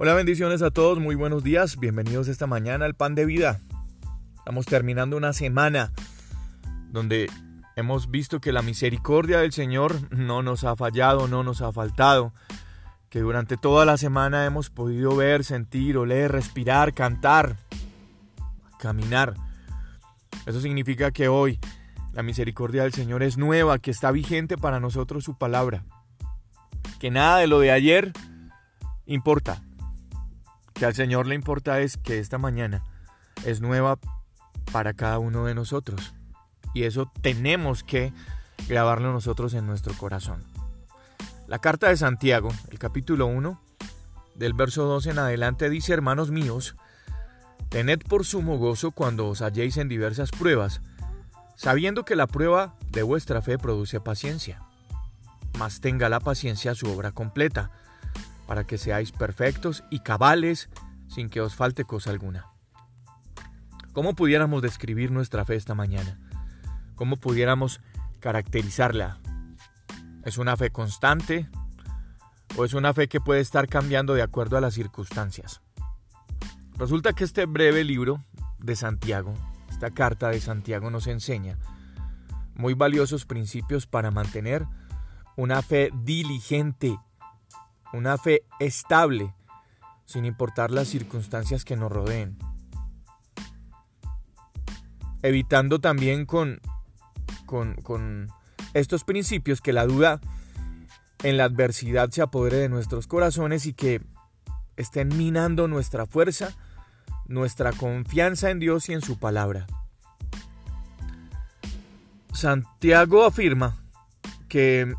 Hola, bendiciones a todos, muy buenos días, bienvenidos esta mañana al Pan de Vida. Estamos terminando una semana donde hemos visto que la misericordia del Señor no nos ha fallado, no nos ha faltado, que durante toda la semana hemos podido ver, sentir, oler, respirar, cantar, caminar. Eso significa que hoy la misericordia del Señor es nueva, que está vigente para nosotros su palabra, que nada de lo de ayer importa que al Señor le importa es que esta mañana es nueva para cada uno de nosotros. Y eso tenemos que grabarlo nosotros en nuestro corazón. La carta de Santiago, el capítulo 1, del verso 2 en adelante dice, hermanos míos, tened por sumo gozo cuando os halléis en diversas pruebas, sabiendo que la prueba de vuestra fe produce paciencia. Mas tenga la paciencia su obra completa, para que seáis perfectos y cabales sin que os falte cosa alguna. ¿Cómo pudiéramos describir nuestra fe esta mañana? ¿Cómo pudiéramos caracterizarla? ¿Es una fe constante o es una fe que puede estar cambiando de acuerdo a las circunstancias? Resulta que este breve libro de Santiago, esta carta de Santiago nos enseña muy valiosos principios para mantener una fe diligente una fe estable, sin importar las circunstancias que nos rodeen. Evitando también con, con, estos principios que la duda en la adversidad se apodere de nuestros corazones y que estén minando nuestra fuerza, nuestra confianza en Dios y en su palabra. Santiago afirma que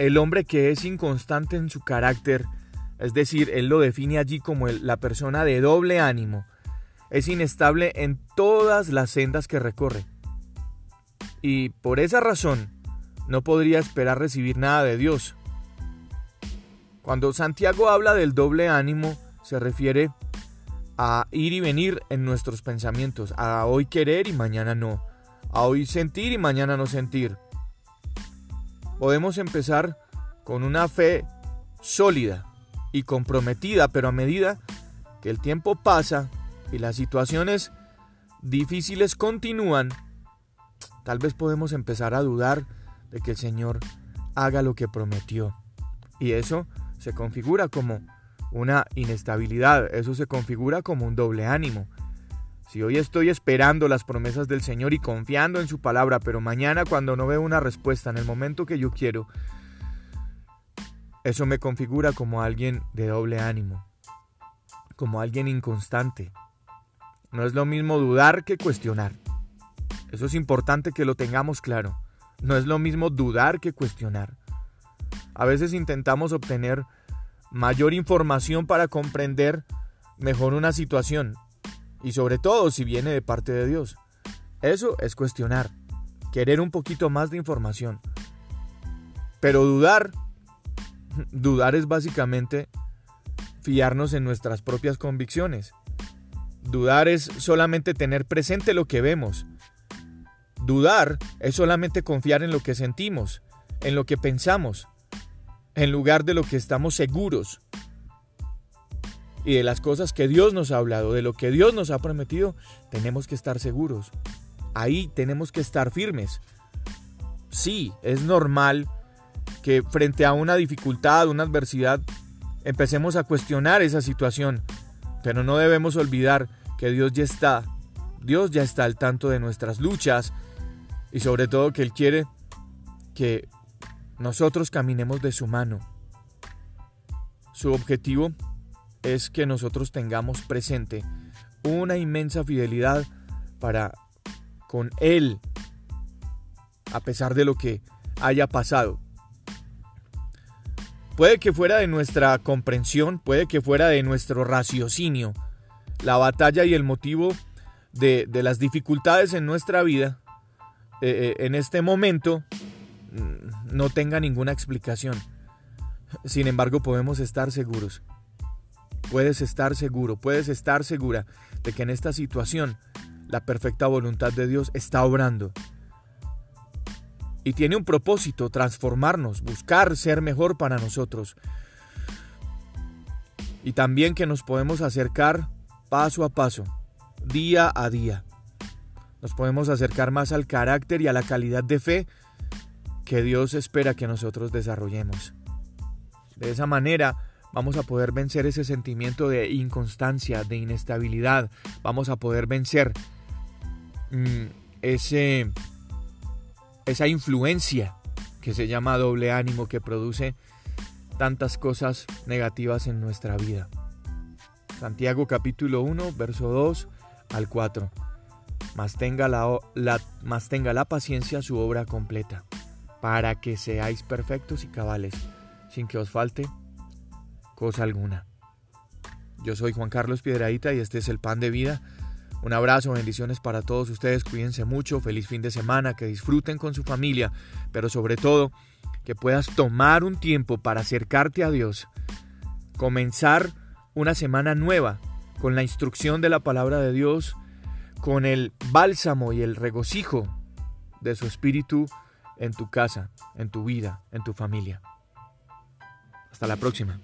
el hombre que es inconstante en su carácter, es decir, él lo define allí como la persona de doble ánimo, es inestable en todas las sendas que recorre. Y por esa razón no podría esperar recibir nada de Dios. Cuando Santiago habla del doble ánimo, se refiere a ir y venir en nuestros pensamientos, a hoy querer y mañana no, a hoy sentir y mañana no sentir podemos empezar con una fe sólida y comprometida, pero a medida que el tiempo pasa y las situaciones difíciles continúan, tal vez podemos empezar a dudar de que el Señor haga lo que prometió. Y eso se configura como una inestabilidad, eso se configura como un doble ánimo. Si hoy estoy esperando las promesas del Señor y confiando en su palabra, pero mañana cuando no veo una respuesta en el momento que yo quiero, eso me configura como alguien de doble ánimo, como alguien inconstante. No es lo mismo dudar que cuestionar. Eso es importante que lo tengamos claro. No es lo mismo dudar que cuestionar. A veces intentamos obtener mayor información para comprender mejor una situación y sobre todo si viene de parte de Dios. Eso es cuestionar, querer un poquito más de información. Pero dudar, dudar es básicamente fiarnos en nuestras propias convicciones. Dudar es solamente tener presente lo que vemos. Dudar es solamente confiar en lo que sentimos, en lo que pensamos, en lugar de lo que estamos seguros y de las cosas que Dios nos ha hablado, de lo que Dios nos ha prometido, tenemos que estar seguros. Ahí tenemos que estar firmes. Sí, es normal que frente a una dificultad, una adversidad, empecemos a cuestionar esa situación, pero no debemos olvidar que Dios ya está, Dios ya está al tanto de nuestras luchas y sobre todo que Él quiere que nosotros caminemos de su mano. Su objetivo es que nosotros tengamos presente una inmensa fidelidad para con Él, a pesar de lo que haya pasado. Puede que fuera de nuestra comprensión, puede que fuera de nuestro raciocinio, la batalla y el motivo de, las dificultades en nuestra vida, eh, eh, en este momento, mm, no tenga ninguna explicación. Sin embargo, podemos estar seguros Puedes estar seguro, puedes estar segura de que en esta situación la perfecta voluntad de Dios está obrando. Y tiene un propósito, transformarnos, buscar ser mejor para nosotros. y también que nos podemos acercar paso a paso, día a día. Nos podemos acercar más al carácter y a la calidad de fe que Dios espera que nosotros desarrollemos. De esa manera vamos a poder vencer ese sentimiento de inconstancia, de inestabilidad, vamos a poder vencer mm, ese, esa influencia que se llama doble ánimo que produce tantas cosas negativas en nuestra vida. Santiago capítulo 1, verso 2 al 4. Más tenga la, tenga la paciencia su obra completa, para que seáis perfectos y cabales, sin que os falte cosa alguna. Yo soy Juan Carlos Piedradita y este es el Pan de Vida. Un abrazo, bendiciones para todos ustedes, cuídense mucho, feliz fin de semana, que disfruten con su familia, pero sobre todo que puedas tomar un tiempo para acercarte a Dios, comenzar una semana nueva con la instrucción de la palabra de Dios, con el bálsamo y el regocijo de su espíritu en tu casa, en tu vida, en tu familia. Hasta la próxima.